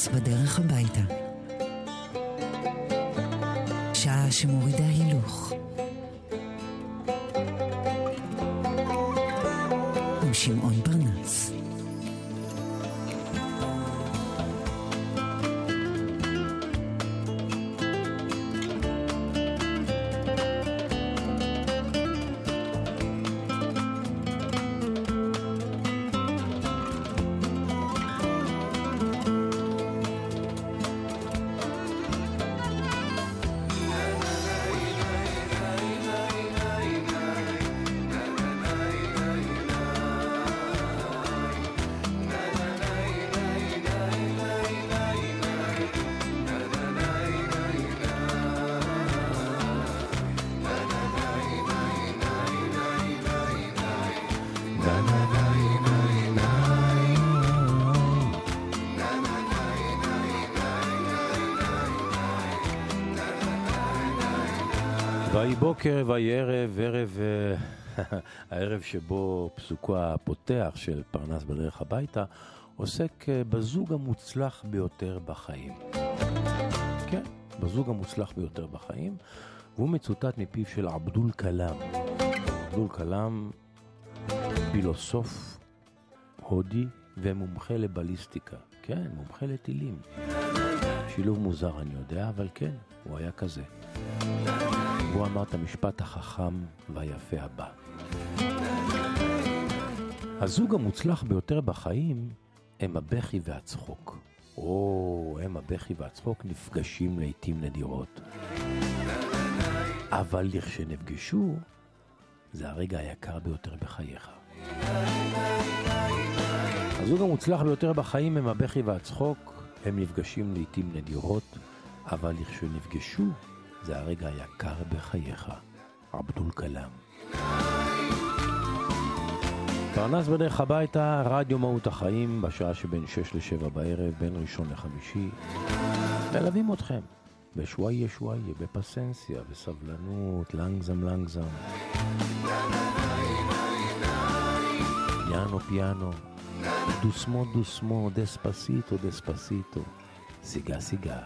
פרנס בדרך הביתה. שעה שמורידה הילוך. עם שמעון בוקר ויהי ערב, ערב, אה, הערב שבו פסוקו הפותח של פרנס בדרך הביתה, עוסק אה, בזוג המוצלח ביותר בחיים. כן, בזוג המוצלח ביותר בחיים, והוא מצוטט מפיו של עבדול כלאם. עבדול כלאם, פילוסוף הודי ומומחה לבליסטיקה. כן, מומחה לטילים. שילוב מוזר אני יודע, אבל כן, הוא היה כזה. והוא אמר את המשפט החכם והיפה הבא. הזוג המוצלח ביותר בחיים הם הבכי והצחוק. או, הם הבכי והצחוק נפגשים לעיתים נדירות. אבל לכשנפגשו, זה הרגע היקר ביותר בחייך. הזוג המוצלח ביותר בחיים הם הבכי והצחוק, הם נפגשים לעיתים נדירות, אבל לכשנפגשו, זה הרגע היקר בחייך, עבדול כלאם. פרנס בדרך הביתה, רדיו מהות החיים, בשעה שבין 6 ל-7 בערב, בין ראשון לחמישי. מלווים אתכם בשוואיה שוואיה, בפסנסיה, בסבלנות, לנגזם לנגזם. פיאנו פיאנו, דוסמו דוסמו, דספסיטו דספסיטו, סיגה סיגה,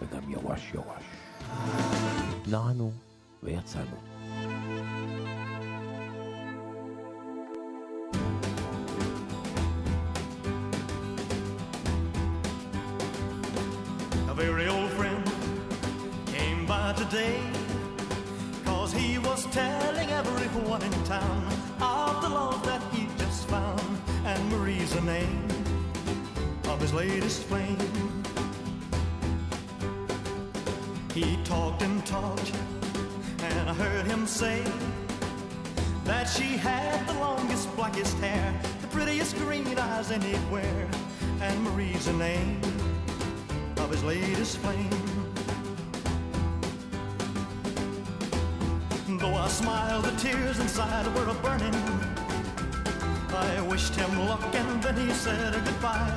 וגם יואש יואש. נענו ויצאנו. Green anywhere And Marie's the name of his latest flame. Though I smiled, the tears inside were a burning. I wished him luck and then he said goodbye.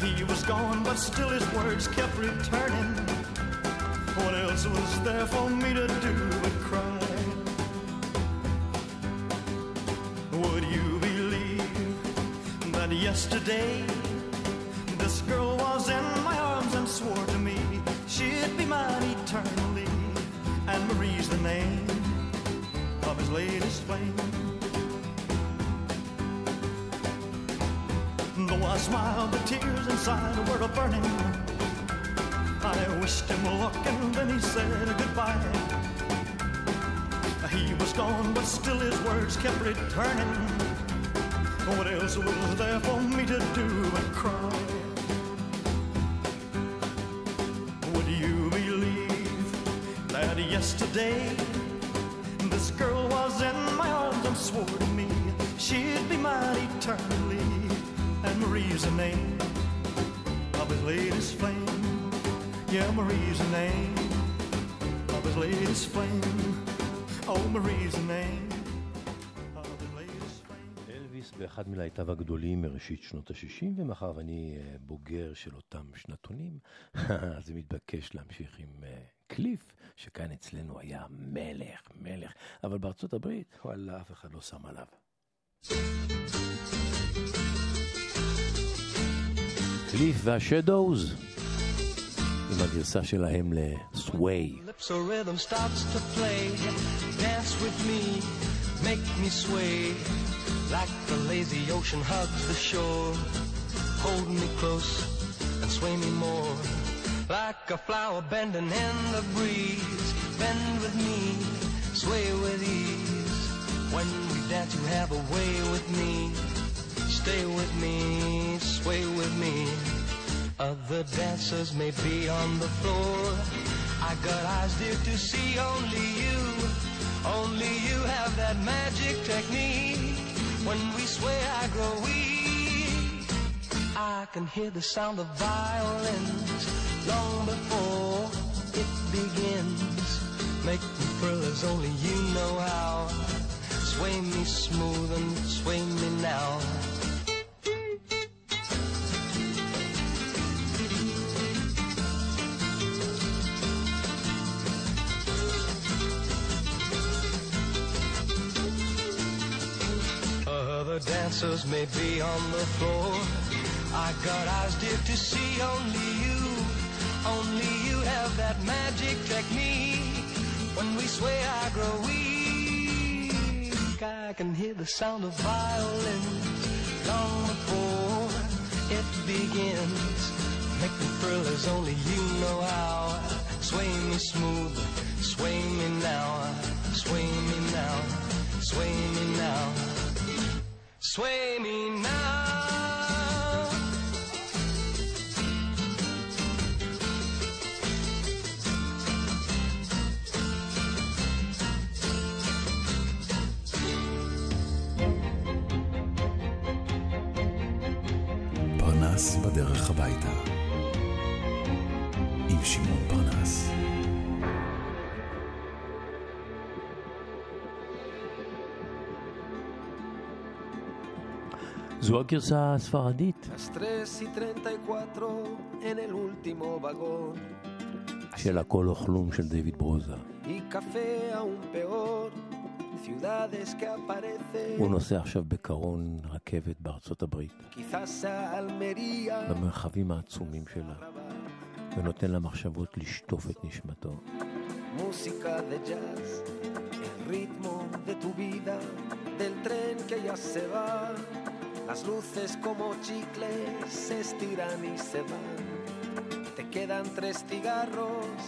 He was gone, but still his words kept returning. What else was there for me to do but cry? Yesterday? This girl was in my arms and swore to me she'd be mine eternally. And Marie's the name of his latest flame. Though I smiled, the tears inside were a burning. I wished him luck and then he said goodbye. He was gone, but still his words kept returning. What else was there for me to do but cry? Would you believe that yesterday this girl was in my arms and swore to me she'd be mine eternally? And Marie's the name of his latest flame. Yeah, Marie's the name of his latest flame. Oh, Marie's the name באחד מלהיטיו הגדולים מראשית שנות ה-60, ומאחר ואני אה, בוגר של אותם שנתונים, אז זה מתבקש להמשיך עם אה, קליף, שכאן אצלנו היה מלך, מלך, אבל בארצות הברית, וואלה, אף אחד לא שם עליו. קליף והשדוז, עם הגרסה שלהם לסווי. lips make me sway. Like the lazy ocean hugs the shore. Hold me close and sway me more. Like a flower bending in the breeze. Bend with me, sway with ease. When we dance, you have a way with me. Stay with me, sway with me. Other dancers may be on the floor. I got eyes dear to see only you. Only you have that magic technique. When we sway, I grow weak. I can hear the sound of violins long before it begins. Make me thrill as only you know how. Sway me smooth and sway me now. Dancers may be on the floor. I got eyes dear to see only you. Only you have that magic technique. When we sway, I grow weak. I can hear the sound of violins long before it begins. Make me thrill as only you know how. Sway me smooth, sway me now, sway me now, sway me now. Sway me now. פרנס בדרך הביתה. עם שמעון פרנס. זו הגרסה הספרדית Las 3 y 34 en el último vagón. של הכל או כלום של דיוויד ברוזה. הוא נוסע עכשיו בקרון רכבת בארצות הברית. במרחבים העצומים שלה, ונותן למחשבות לשטוף את נשמתו. Música de jazz, el ritmo de tu vida, del tren que ya se va. Las luces como chicles se estiran y se van. Te quedan tres cigarros,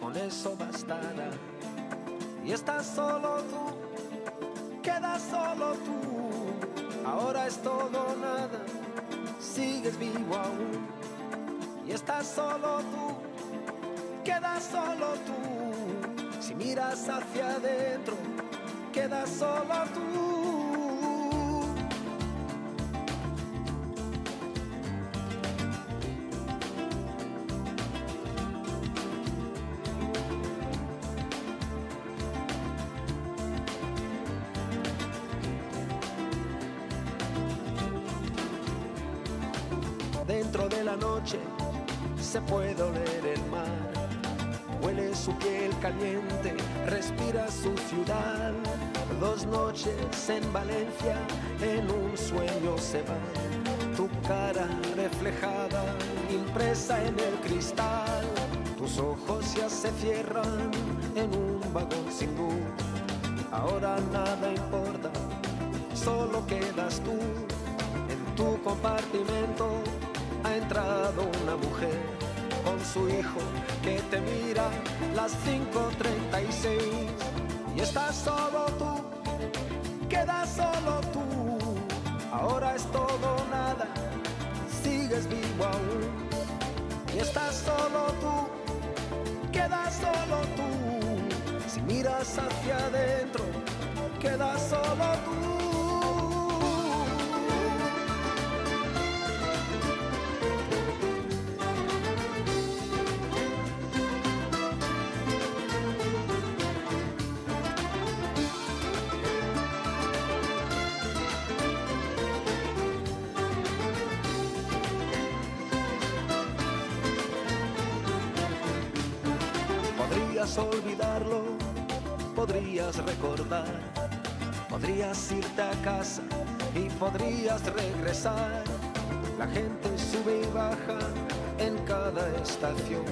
con eso bastará. Y estás solo tú, quedas solo tú. Ahora es todo nada, sigues vivo aún. Y estás solo tú, quedas solo tú. Si miras hacia adentro, quedas solo tú. Se puede oler el mar. Huele su piel caliente, respira su ciudad. Dos noches en Valencia, en un sueño se va. Tu cara reflejada, impresa en el cristal. Tus ojos ya se cierran en un vagón sin luz. Ahora nada importa, solo quedas tú. En tu compartimento ha entrado una mujer con su hijo que te mira las 5.36 y estás solo tú, quedas solo tú. Ahora es todo nada, sigues vivo aún y estás solo tú, quedas solo tú. Si miras hacia adentro, quedas solo tú. Olvidarlo, podrías recordar, podrías irte a casa y podrías regresar. La gente sube y baja en cada estación.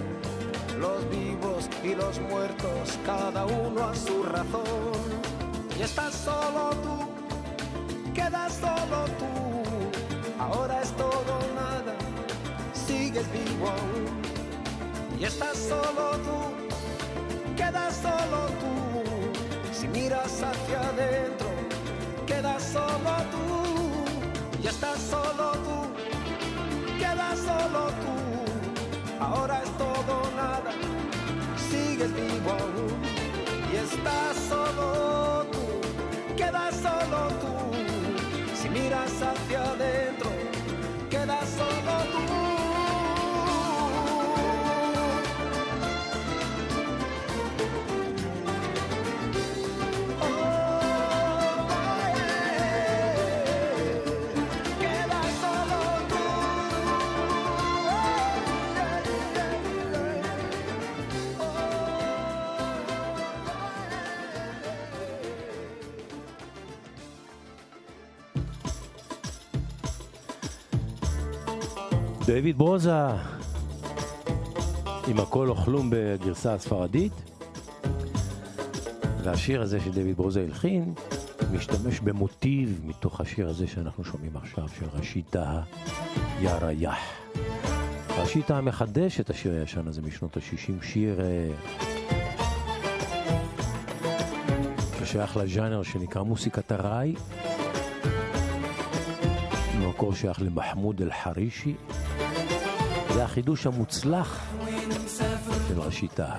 Los vivos y los muertos, cada uno a su razón. Y estás solo tú, quedas solo tú. Ahora es todo nada, sigues vivo aún. Y estás solo tú, adentro, quedas solo tú. Y estás solo tú, quedas solo tú. Ahora es todo nada, sigues vivo aún. Y estás solo tú, quedas solo tú. Si miras hacia adentro, דויד ברוזה, עם הכל אוכלום בגרסה הספרדית. והשיר הזה שדויד ברוזה הלחין, משתמש במוטיב מתוך השיר הזה שאנחנו שומעים עכשיו, של ראשיתה ירייח. ראשיתה מחדש את השיר הישן הזה משנות ה-60, שיר אה, ששייך לז'אנר שנקרא מוסיקת ארעי. במקור שייך למחמוד אל-חרישי. זה החידוש המוצלח של ראשיתה.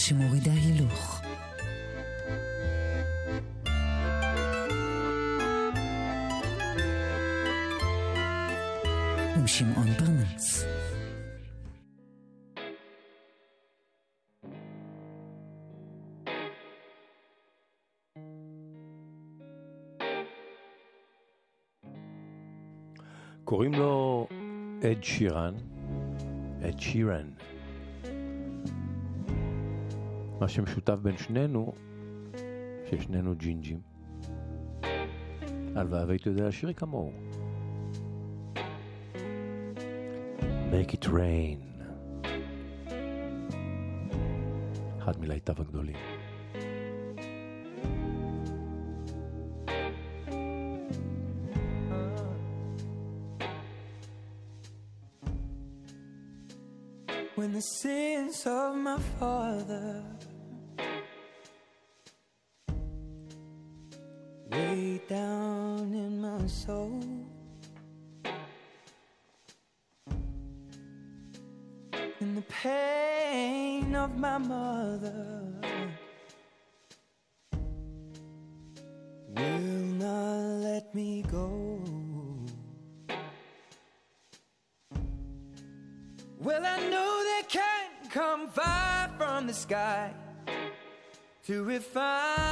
שמורידה הילוך. עם שמעון פרנס. קוראים לו אד שירן, אד שירן. מה שמשותף בין שנינו, ששנינו ג'ינג'ים. הלוואי והייתי יודע לשיר כמוהו. Make it rain. אחד מלהיטיו הגדולים. when the sins of my father down in my soul. And the pain of my mother will not let me go. Well, I know they can't come far from the sky to refine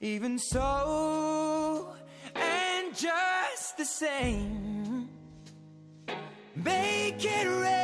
even so, and just the same, make it rain.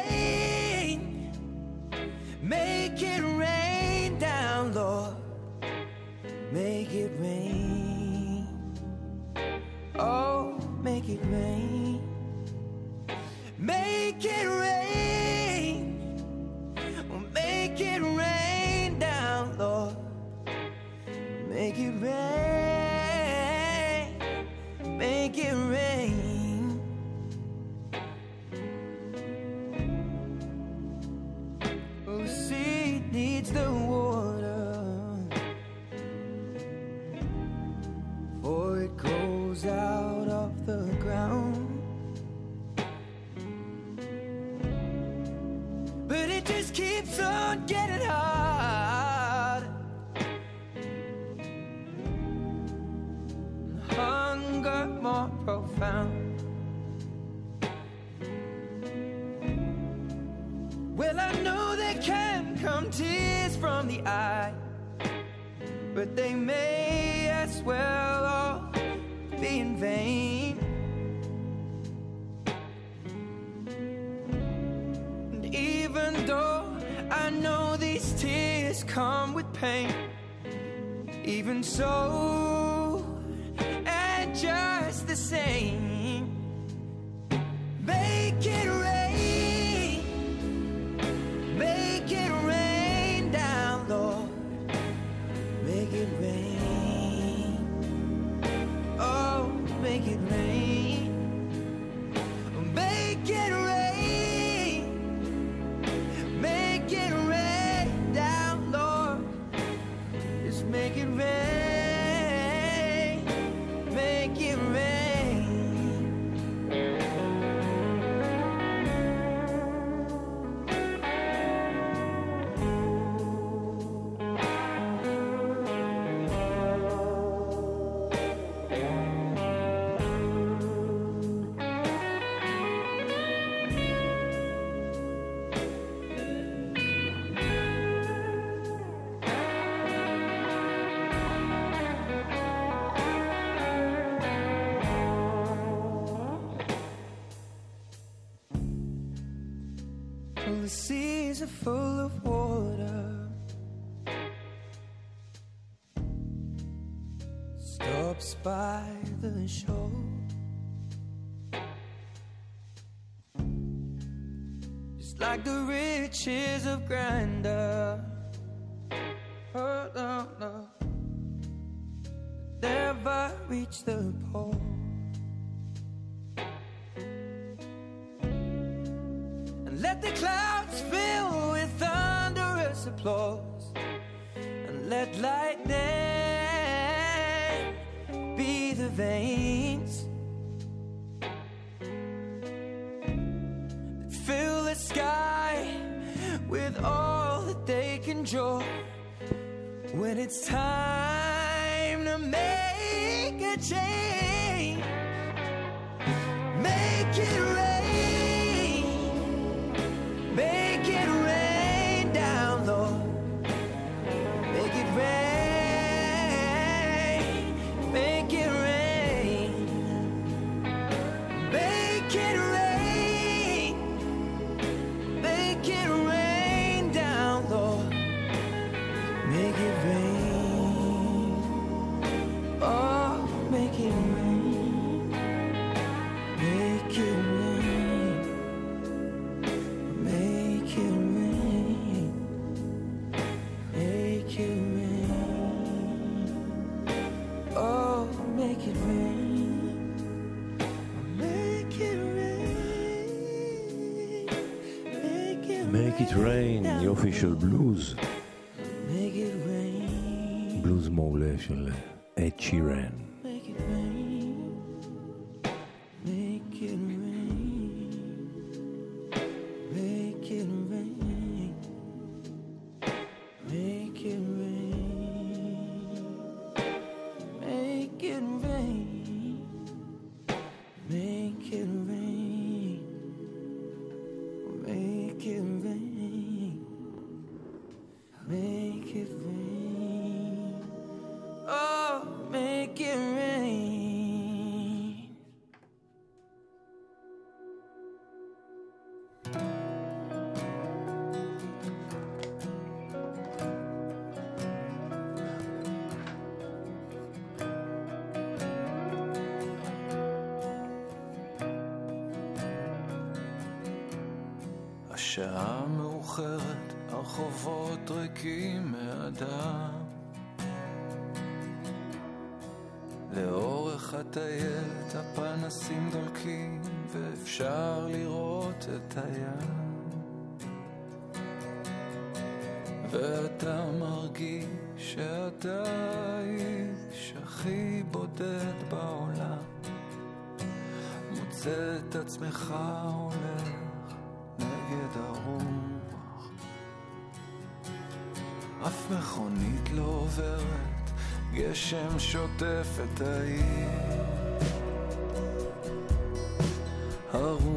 Grows out of the ground. But it just keeps on getting. And Hunger more profound. Well, I know there can come tears from the eye, but they may pain, even so, and just the same, make it the seas are full of water. Stops by the shore. Just like the riches of grandeur. Oh, no, no. Never reach the pole. Make it rain, the official blues. בלוז מעולה של אד שירן.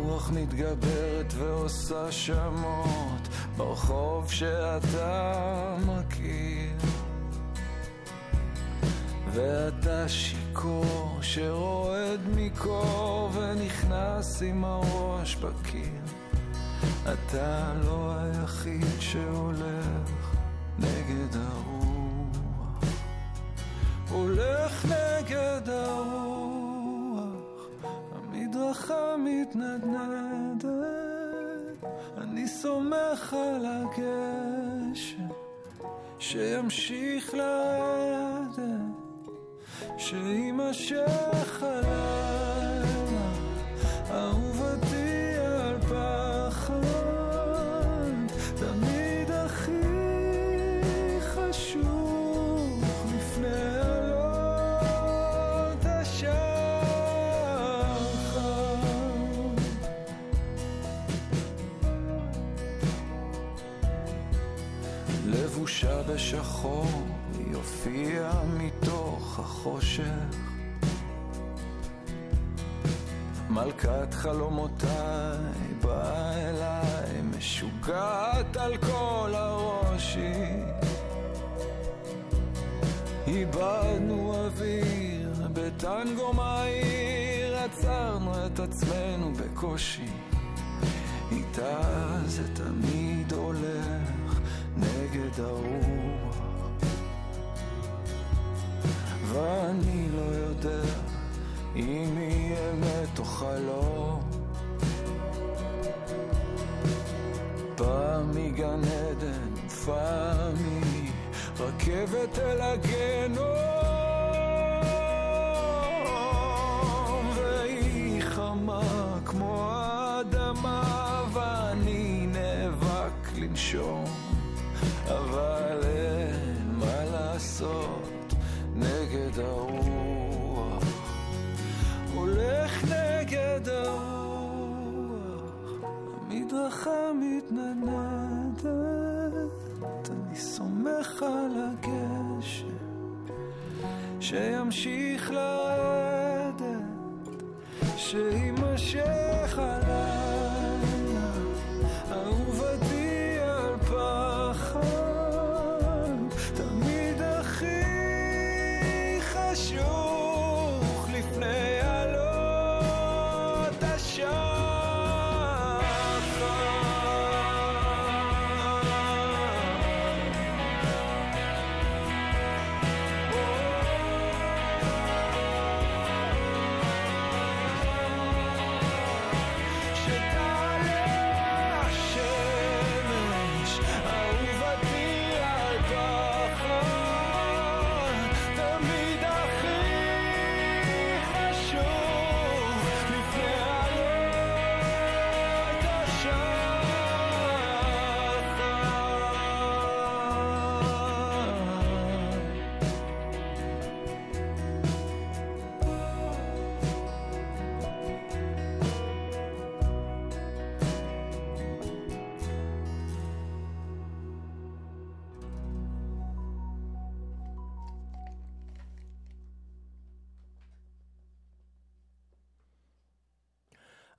הרוח מתגברת ועושה שמות ברחוב שאתה מכיר. ואתה שיכור שרועד מקור ונכנס עם הראש בקיר. אתה לא היחיד שהולך נגד הרוח. הולך נגד הרוח, המדרכה מתנדנדת. אני סומך על הגשם שימשיך לרדת, שיימשך הלילה, החושך. מלכת חלומותיי באה אליי, משוגעת על כל הראש היא. איבדנו אוויר בטנגו מהיר, עצרנו את עצמנו בקושי. איתה זה תמיד הולך נגד הרוח. ואני לא יודע אם היא אמת או חלום. פעם מגן עדן, פעם מרכבת אל הגיהנום.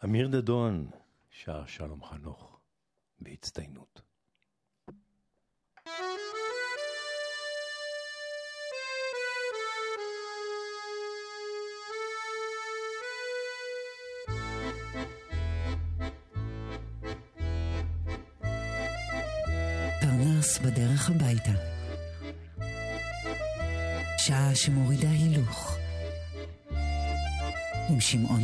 אמיר דדון שר שלום חנוך בהצטיינות. פרנס בדרך הביתה. שעה שמורידה הילוך. עם שמעון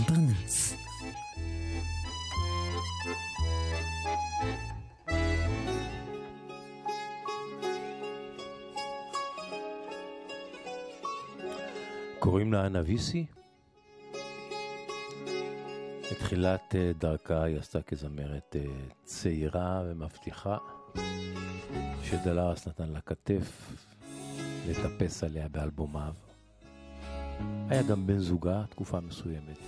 אנה ויסי. בתחילת אה, דרכה היא עשתה כזמרת אה, צעירה ומבטיחה, שדלרס נתן לה כתף לטפס עליה באלבומיו. היה גם בן זוגה תקופה מסוימת.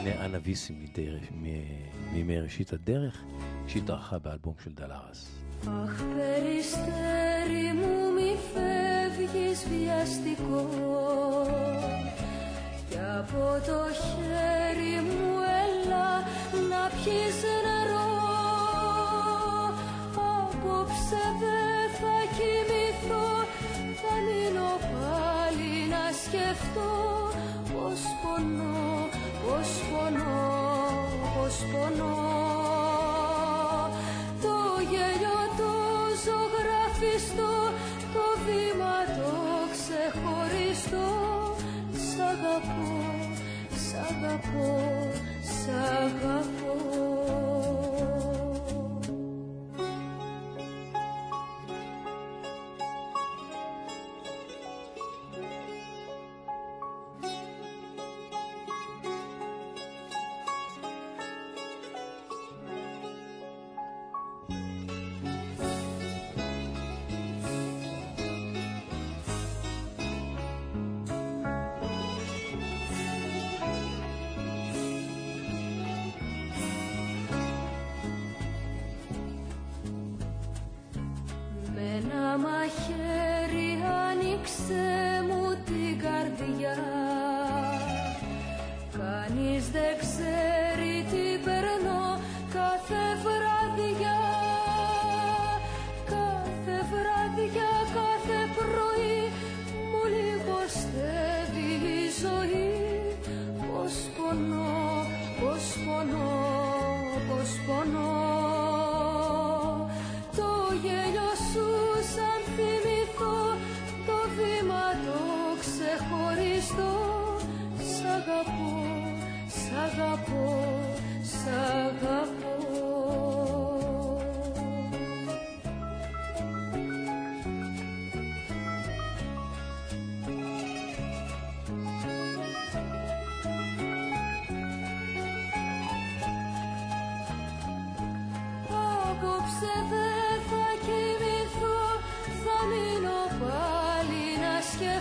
הנה אנה ויסי מימי ראשית הדרך, שהתארחה באלבום של דלרס. Αχ, περιστέρι μου μη φεύγεις βιαστικός. Κι από το χέρι μου έλα να πιεις νερό. Απόψε δεν θα κοιμηθώ Θα μείνω πάλι να σκεφτώ Πως πονώ, πως πονώ, πως πονώ ζωγραφιστό το βήμα το ξεχωριστό. Σ' αγαπώ, σ' αγαπώ, σ' αγαπώ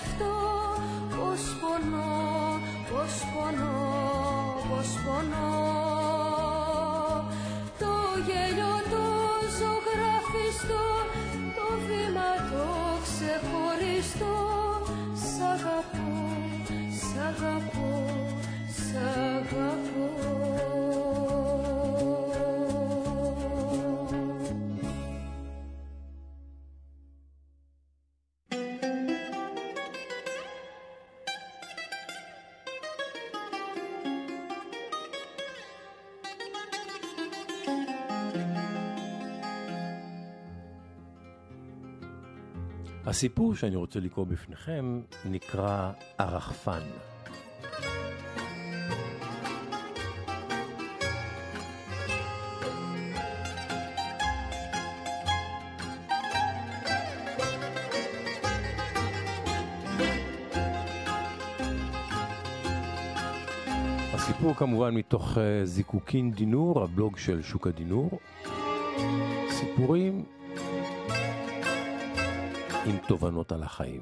σκεφτώ Πως πονώ, πως πονώ, πως πονώ. Το γέλιο το ζωγραφιστό Το βήμα το ξεχωριστό Σ' αγαπώ, σ' αγαπώ, σ' αγαπώ הסיפור שאני רוצה לקרוא בפניכם נקרא הרחפן. הסיפור כמובן מתוך אה, זיקוקין דינור, הבלוג של שוק הדינור. סיפורים עם תובנות על החיים.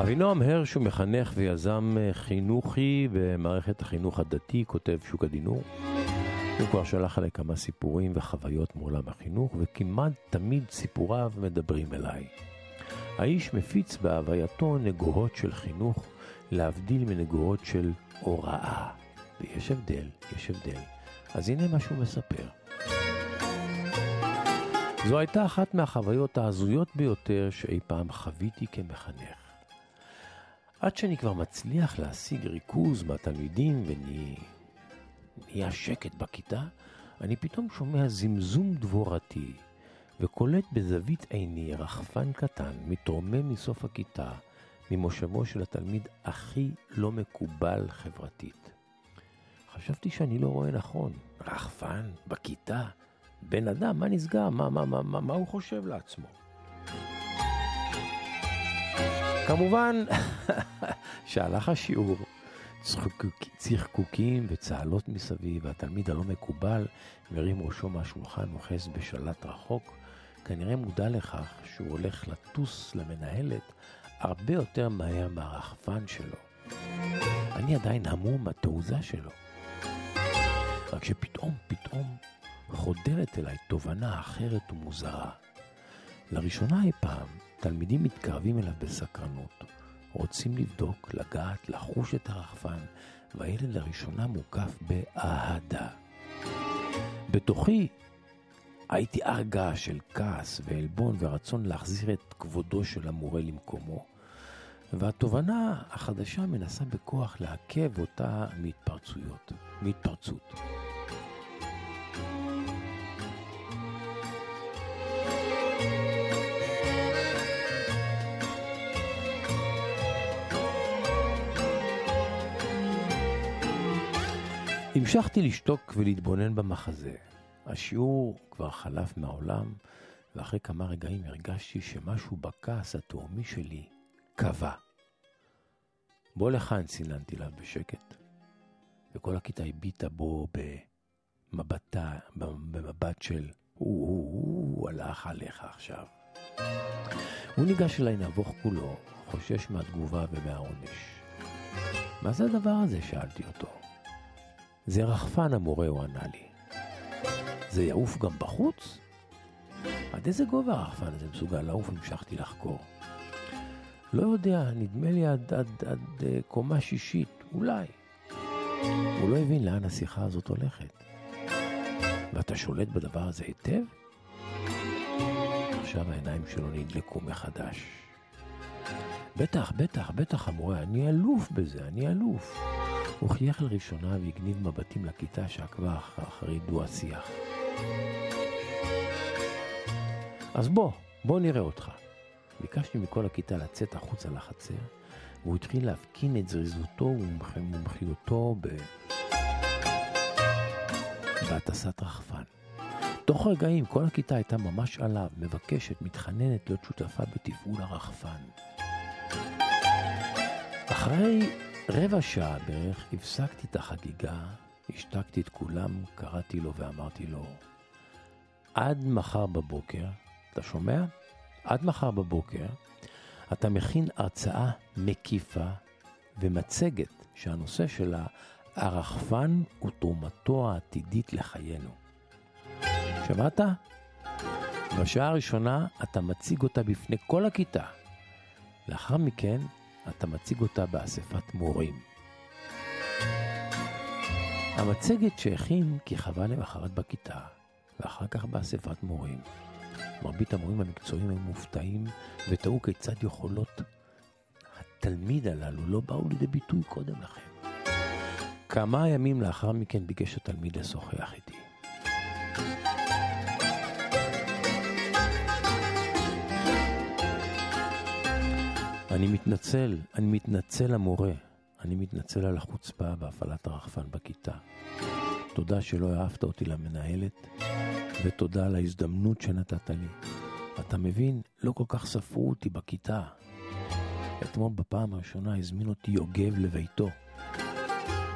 אבינועם הרש הוא מחנך ויזם אה, חינוכי במערכת החינוך הדתי, כותב שוק הדינור. הוא כבר שלח עליי כמה סיפורים וחוויות מעולם החינוך, וכמעט תמיד סיפוריו מדברים אליי. האיש מפיץ בהווייתו נגוהות של חינוך, להבדיל מנגוהות של הוראה. ויש הבדל, יש הבדל. אז הנה מה שהוא מספר. זו הייתה אחת מהחוויות ההזויות ביותר שאי פעם חוויתי כמחנך. עד שאני כבר מצליח להשיג ריכוז מהתלמידים ונהיה שקט בכיתה, אני פתאום שומע זמזום דבורתי, וקולט בזווית עיני רחפן קטן מתרומם מסוף הכיתה, ממושבו של התלמיד הכי לא מקובל חברתית. חשבתי שאני לא רואה נכון. רחפן? בכיתה? בן אדם, מה נסגר? מה, מה, מה, מה, מה הוא חושב לעצמו? כמובן, שהלך השיעור, צחקוק- צחקוקים וצהלות מסביב, והתלמיד הלא מקובל מרים ראשו מהשולחן, אוחז בשלט רחוק, כנראה מודע לכך שהוא הולך לטוס למנהלת הרבה יותר מהר מהרחפן שלו. אני עדיין המום מהתעוזה שלו. רק שפתאום, פתאום, חודרת אליי תובנה אחרת ומוזרה. לראשונה אי פעם, תלמידים מתקרבים אליו בסקרנות, רוצים לבדוק, לגעת, לחוש את הרחפן, והילד לראשונה מוקף באהדה. בתוכי הייתי הרגה של כעס ועלבון ורצון להחזיר את כבודו של המורה למקומו. והתובנה החדשה מנסה בכוח לעכב אותה מהתפרצות. המשכתי לשתוק ולהתבונן במחזה. השיעור כבר חלף מהעולם, ואחרי כמה רגעים הרגשתי שמשהו בכעס התהומי שלי קבע. בוא לכאן, ציננתי לה בשקט. וכל הכיתה הביטה בו במבטה, במבט של הוא, הוא, הוא הלך עליך עכשיו. הוא ניגש אליי נבוך כולו, חושש מהתגובה ומהעונש. מה זה הדבר הזה? שאלתי אותו. זה רחפן המורה, הוא ענה לי. זה יעוף גם בחוץ? עד איזה גובה הרחפן הזה מסוגל לעוף? המשכתי לחקור. לא יודע, נדמה לי עד, עד, עד, עד uh, קומה שישית, אולי. הוא לא הבין לאן השיחה הזאת הולכת. ואתה שולט בדבר הזה היטב? עכשיו העיניים שלו נדלקו מחדש. בטח, בטח, בטח, המורה, אני אלוף בזה, אני אלוף. הוא חייך לראשונה והגניב מבטים לכיתה שעקבה אחר, אחרי דו-השיח. אז בוא, בוא נראה אותך. ביקשתי מכל הכיתה לצאת החוצה לחצר, והוא התחיל להפגין את זריזותו ומומחיותו ב... בהטסת רחפן. תוך רגעים כל הכיתה הייתה ממש עליו, מבקשת, מתחננת להיות שותפה בתפעול הרחפן. אחרי רבע שעה בערך הפסקתי את החגיגה, השתקתי את כולם, קראתי לו ואמרתי לו, עד מחר בבוקר, אתה שומע? עד מחר בבוקר, אתה מכין הרצאה מקיפה ומצגת שהנושא שלה הרחפן ותרומתו העתידית לחיינו. שמעת? בשעה הראשונה אתה מציג אותה בפני כל הכיתה. לאחר מכן אתה מציג אותה באספת מורים. המצגת שהכין כיכבה למחרת בכיתה, ואחר כך באספת מורים. מרבית המורים המקצועיים היו מופתעים ותהו כיצד יכולות התלמיד הללו לא באו לידי ביטוי קודם לכן. כמה ימים לאחר מכן ביקש התלמיד לשוחח איתי. אני מתנצל, אני מתנצל המורה, אני מתנצל על החוצפה בהפעלת הרחפן בכיתה. תודה שלא העפת אותי למנהלת, ותודה על ההזדמנות שנתת לי. אתה מבין, לא כל כך ספרו אותי בכיתה. אתמול בפעם הראשונה הזמין אותי יוגב לביתו.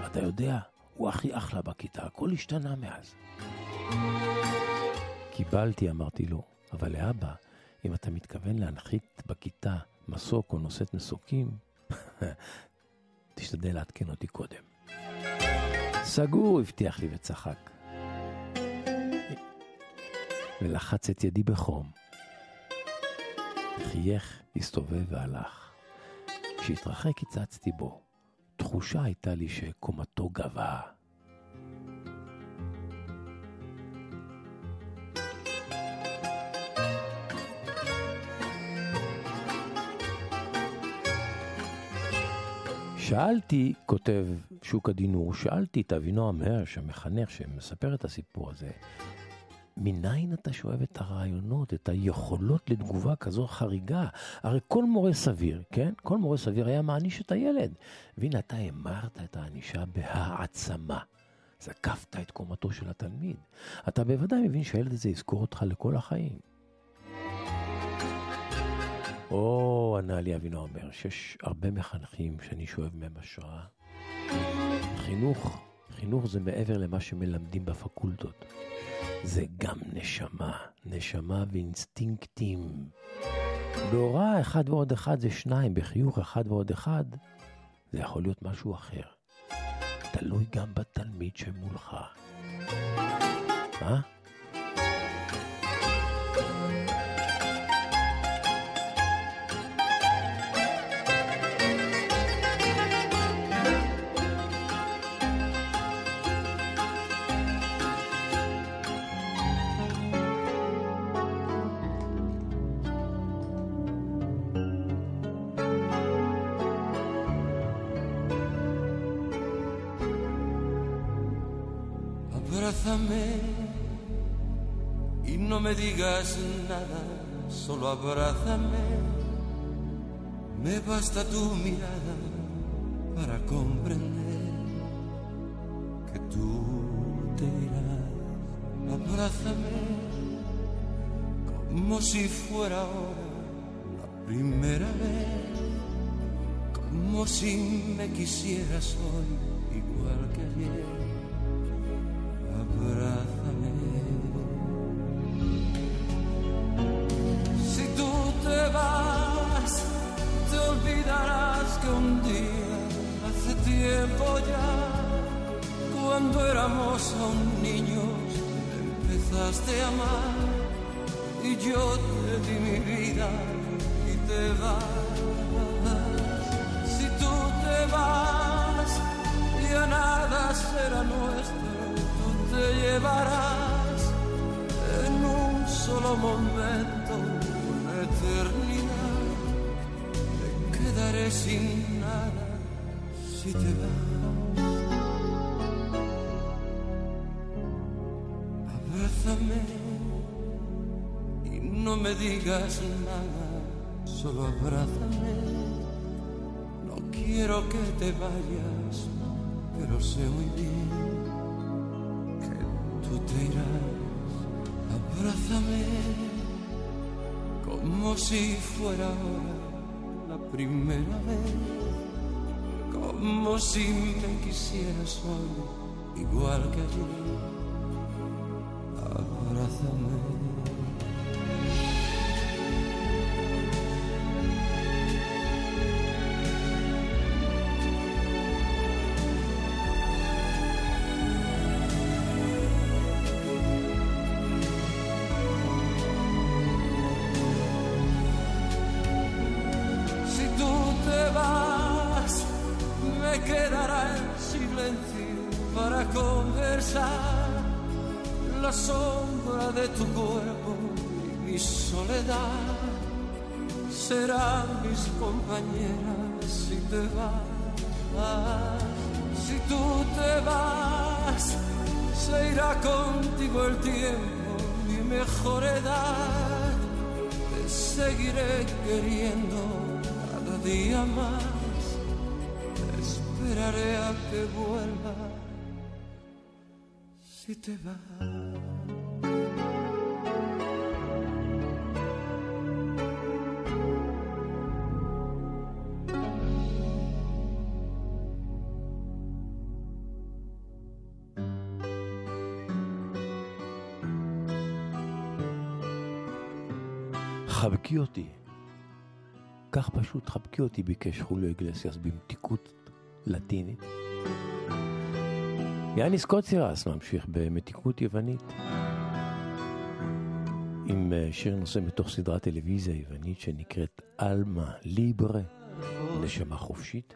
אתה יודע, הוא הכי אחלה בכיתה, הכל השתנה מאז. קיבלתי, אמרתי לו, אבל לאבא, אם אתה מתכוון להנחית בכיתה מסוק או נושאת מסוקים, תשתדל לעדכן אותי קודם. סגור, הבטיח לי וצחק. ולחץ את ידי בחום. חייך, הסתובב והלך. כשהתרחק הצצתי בו. תחושה הייתה לי שקומתו גבה. שאלתי, כותב שוק הדינור, שאלתי את אבינועם הרש, המחנך שמספר את הסיפור הזה, מניין אתה שואב את הרעיונות, את היכולות לתגובה כזו חריגה? הרי כל מורה סביר, כן? כל מורה סביר היה מעניש את הילד. והנה אתה המרת את הענישה בהעצמה. זקפת את קומתו של התלמיד. אתה בוודאי מבין שהילד הזה יזכור אותך לכל החיים. או, ענה לי אבינועם אומר, שיש הרבה מחנכים שאני שואב מהם השראה. חינוך, חינוך זה מעבר למה שמלמדים בפקולטות. זה גם נשמה, נשמה ואינסטינקטים. בהוראה אחד ועוד אחד זה שניים, בחיוך אחד ועוד אחד זה יכול להיות משהו אחר. תלוי גם בתלמיד שמולך. מה? Me digas nada, solo abrázame. Me basta tu mirada para comprender que tú te irás. Abrázame como si fuera ahora la primera vez, como si me quisieras hoy igual que ayer éramos aún niños, empezaste a amar y yo te di mi vida y te vas. Si tú te vas, ya nada será nuestro te llevarás en un solo momento una eternidad. Me quedaré sin nada si te vas. Abrázame y no me digas nada, solo abrázame. No quiero que te vayas, pero sé muy bien tú te irás, abrázame como si fuera la primera vez, como si me quisieras hoy igual que allí. summer contigo el tiempo, mi mejor edad te seguiré queriendo cada día más. Te esperaré a que vuelva si te vas. חבקי אותי. כך פשוט חבקי אותי, ביקש חוליו איגלסיאס במתיקות לטינית. יאניס קוצירס ממשיך במתיקות יוונית. עם אה, שיר נושא מתוך סדרת טלוויזיה יוונית שנקראת עלמה ליברה, נשמה חופשית.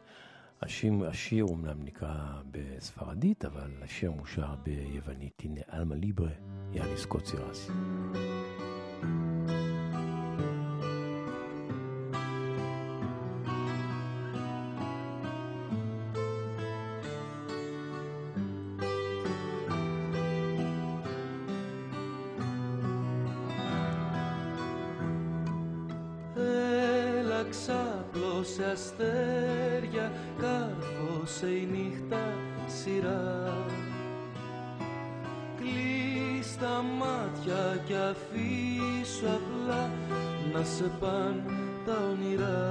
השיר, השיר אומנם נקרא בספרדית, אבל השיר מושר ביוונית. הנה עלמה ליברה, יאניס קוצירס. sepan tahu nira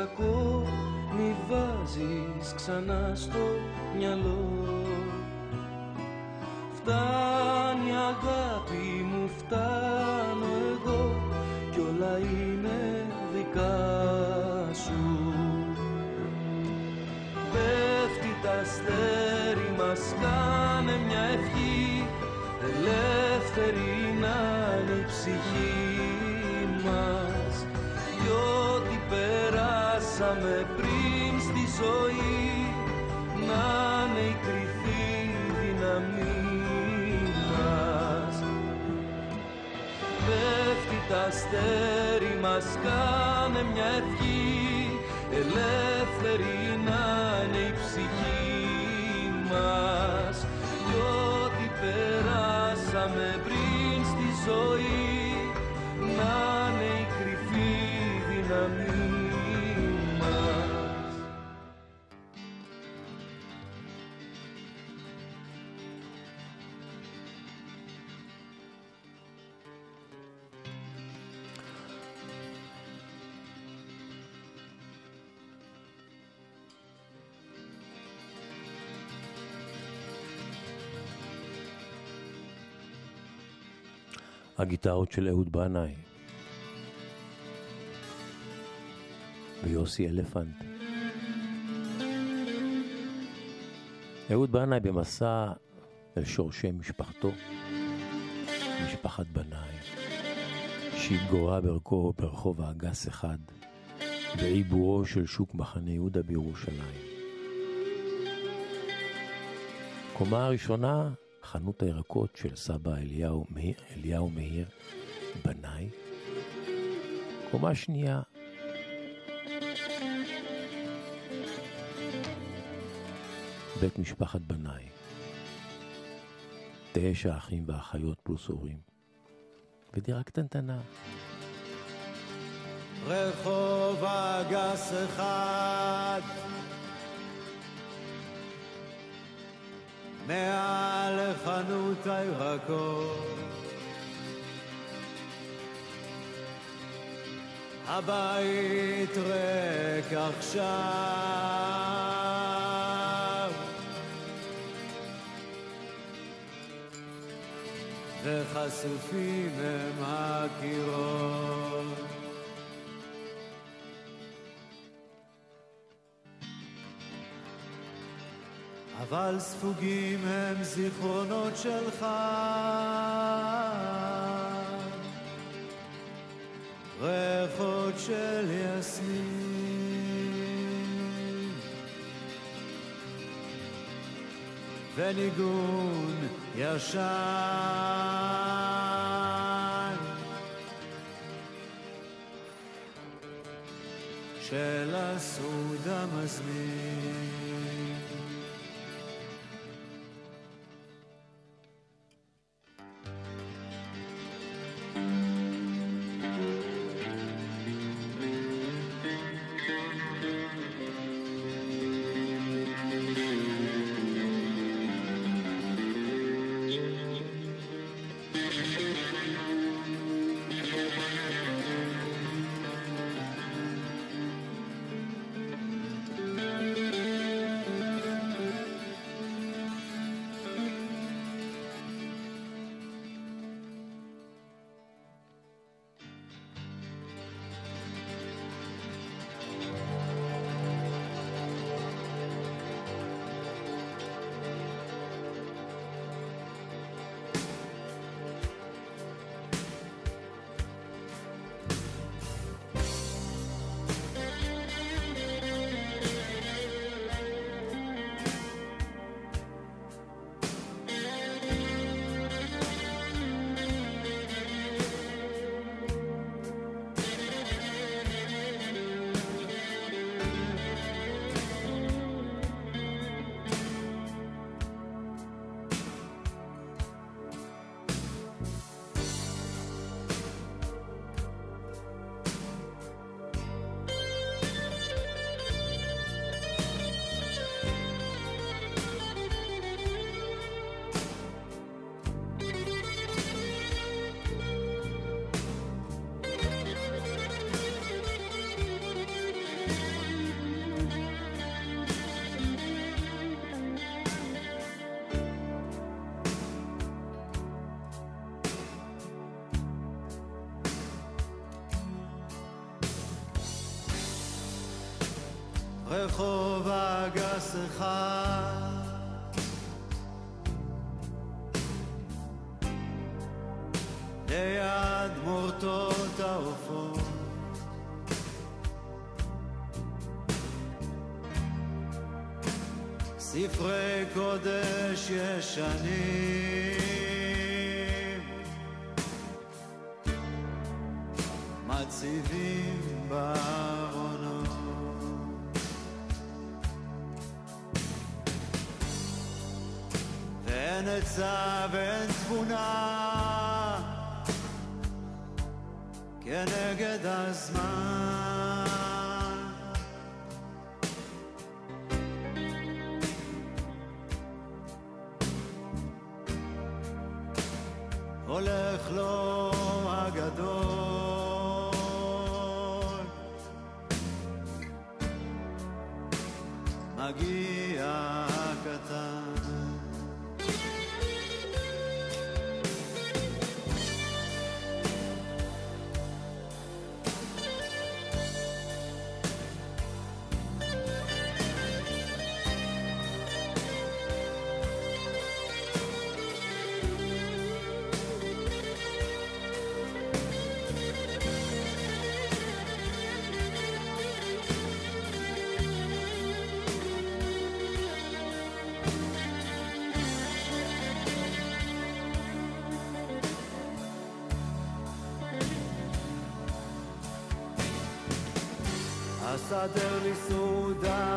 κακό, μη βάζεις ξανά στο μυαλό. Φτάνει αγάπη μου, φτάνω εγώ κι όλα είναι δικά σου. Πέφτει τα αστέρι μας, κάνε μια ευχή ελεύθερη να είναι η ψυχή περάσαμε πριν στη ζωή να είναι η κρυφή δύναμή μας. Πέφτει τα αστέρι μας, κάνε μια ευχή ελεύθερη να είναι η ψυχή μας. Κι ό,τι περάσαμε πριν στη ζωή να είναι η κρυφή δύναμή הגיטרות של אהוד בנאי ויוסי אלפנט. אהוד בנאי במסע אל שורשי משפחתו, מש- משפחת בנאי, שהתגוררה ברחוב, ברחוב האגס אחד, בעיבורו של שוק מחנה יהודה בירושלים. קומה הראשונה, חנות הירקות של סבא אליהו, אליהו מאיר בנאי. קומה שנייה, בית משפחת בנאי. תשע אחים ואחיות פלוס הורים. ודירה קטנטנה. רחוב הגס אחד מעל חנות הירקות הבית ריק עכשיו. וחשופים הם הקירות אבל ספוגים הם זיכרונות שלך. ריחות של יסמין. וניגון ישן. של הסעוד המזמין רחוב הגס אחד. ליד מורטות העופות. ספרי קודש ישנים. מציבים עצה ואין תבונה. כנגד הזמן sadeli suda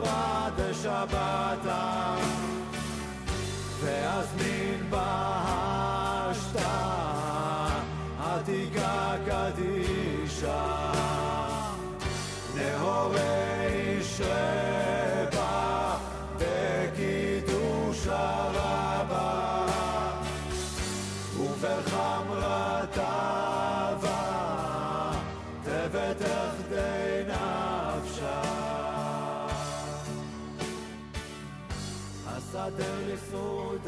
בצפרא דשבתא ואזמין בהשתה עתיקה קדישה נהורי ישרה Adem is so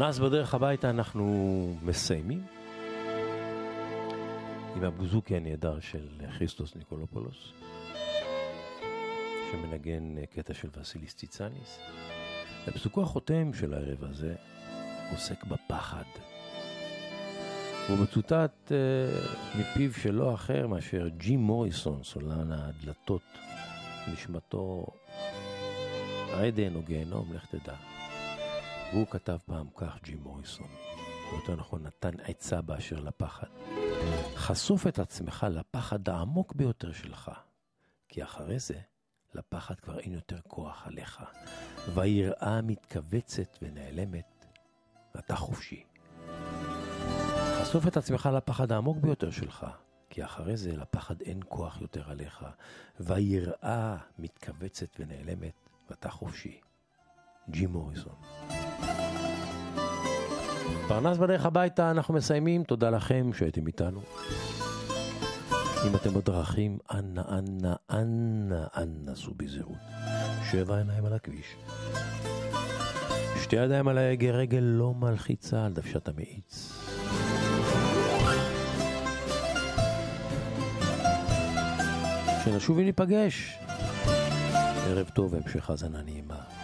פרנס בדרך הביתה אנחנו מסיימים עם הבוזוקי הנהדר של כריסטוס ניקולופולוס, שמנגן קטע של וסיליס ציצניס. הפסוקו החותם של הערב הזה עוסק בפחד. הוא מצוטט uh, מפיו של לא אחר מאשר ג'ים מוריסון, סולן הדלתות, נשמתו עדן או גיהנום, לך תדע. והוא כתב פעם כך, ג'ים מוריסון, או יותר נכון, נתן עצה באשר לפחד. חשוף את עצמך לפחד העמוק ביותר שלך, כי אחרי זה, לפחד כבר אין יותר כוח עליך, והיראה מתכווצת ונעלמת, ואתה חופשי. חשוף את עצמך לפחד העמוק ביותר שלך, כי אחרי זה לפחד אין כוח יותר עליך, והיראה מתכווצת ונעלמת, ואתה חופשי. ג'ים מוריסון. פרנס בדרך הביתה, אנחנו מסיימים. תודה לכם שהייתם איתנו. אם אתם בדרכים, אנא, אנא, אנא, אנא, סעו בזהירות. שבע עיניים על הכביש. שתי ידיים על ההגה, רגל לא מלחיצה על דוושת המאיץ. שנשוב וניפגש. ערב טוב והמשך האזנה נעימה.